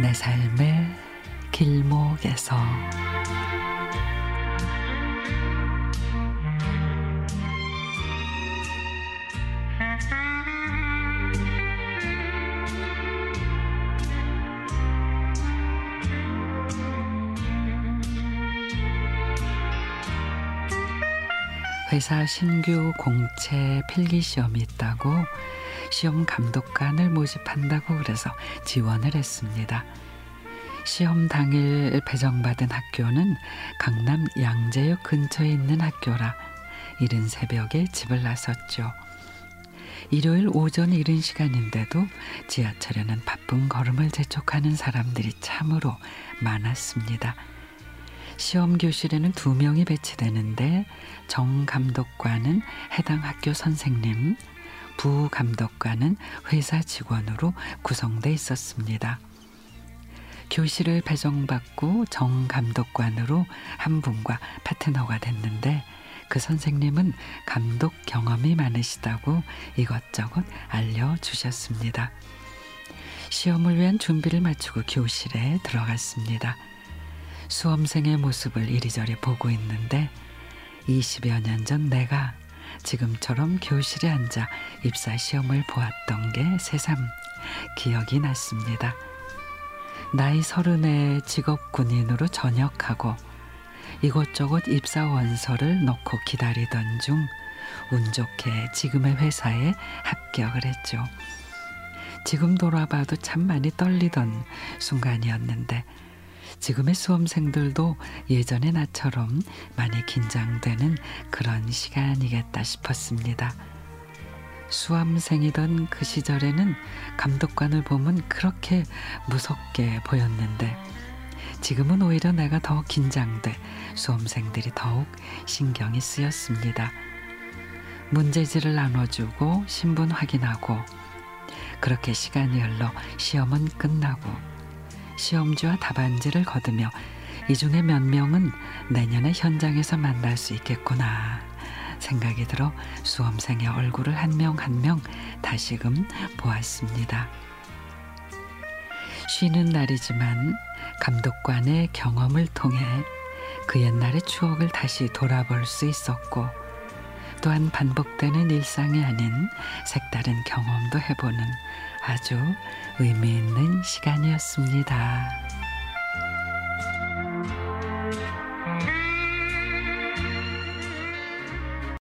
내 삶의 길목에서. 회사 신규 공채 필기 시험이 있다고 시험 감독관을 모집한다고 그래서 지원을 했습니다. 시험 당일 배정받은 학교는 강남 양재역 근처에 있는 학교라 이른 새벽에 집을 나섰죠. 일요일 오전 이른 시간인데도 지하철에는 바쁜 걸음을 재촉하는 사람들이 참으로 많았습니다. 시험 교실에는 두 명이 배치되는데 정 감독관은 해당 학교 선생님, 부 감독관은 회사 직원으로 구성돼 있었습니다. 교실을 배정받고 정 감독관으로 한 분과 파트너가 됐는데 그 선생님은 감독 경험이 많으시다고 이것저것 알려주셨습니다. 시험을 위한 준비를 마치고 교실에 들어갔습니다. 수험생의 모습을 이리저리 보고 있는데 20여 년 전 내가 지금처럼 교실에 앉아 입사 시험을 보았던 게 새삼 기억이 났습니다. 나이 서른에 직업 군인으로 전역하고 이곳저곳 입사 원서를 넣고 기다리던 중 운 좋게 지금의 회사에 합격을 했죠. 지금 돌아봐도 참 많이 떨리던 순간이었는데 지금의 수험생들도 예전의 나처럼 많이 긴장되는 그런 시간이겠다 싶었습니다. 수험생이던 그 시절에는 감독관을 보면 그렇게 무섭게 보였는데 지금은 오히려 내가 더 긴장돼 수험생들이 더욱 신경이 쓰였습니다. 문제지를 나눠주고 신분 확인하고 그렇게 시간이 흘러 시험은 끝나고 시험지와 답안지를 거두며 이 중에 몇 명은 내년에 현장에서 만날 수 있겠구나 생각이 들어 수험생의 얼굴을 한 명 한 명 다시금 보았습니다. 쉬는 날이지만 감독관의 경험을 통해 그 옛날의 추억을 다시 돌아볼 수 있었고 또한 반복되는 일상이 아닌 색다른 경험도 해보는 아주 의미 있는 시간이었습니다.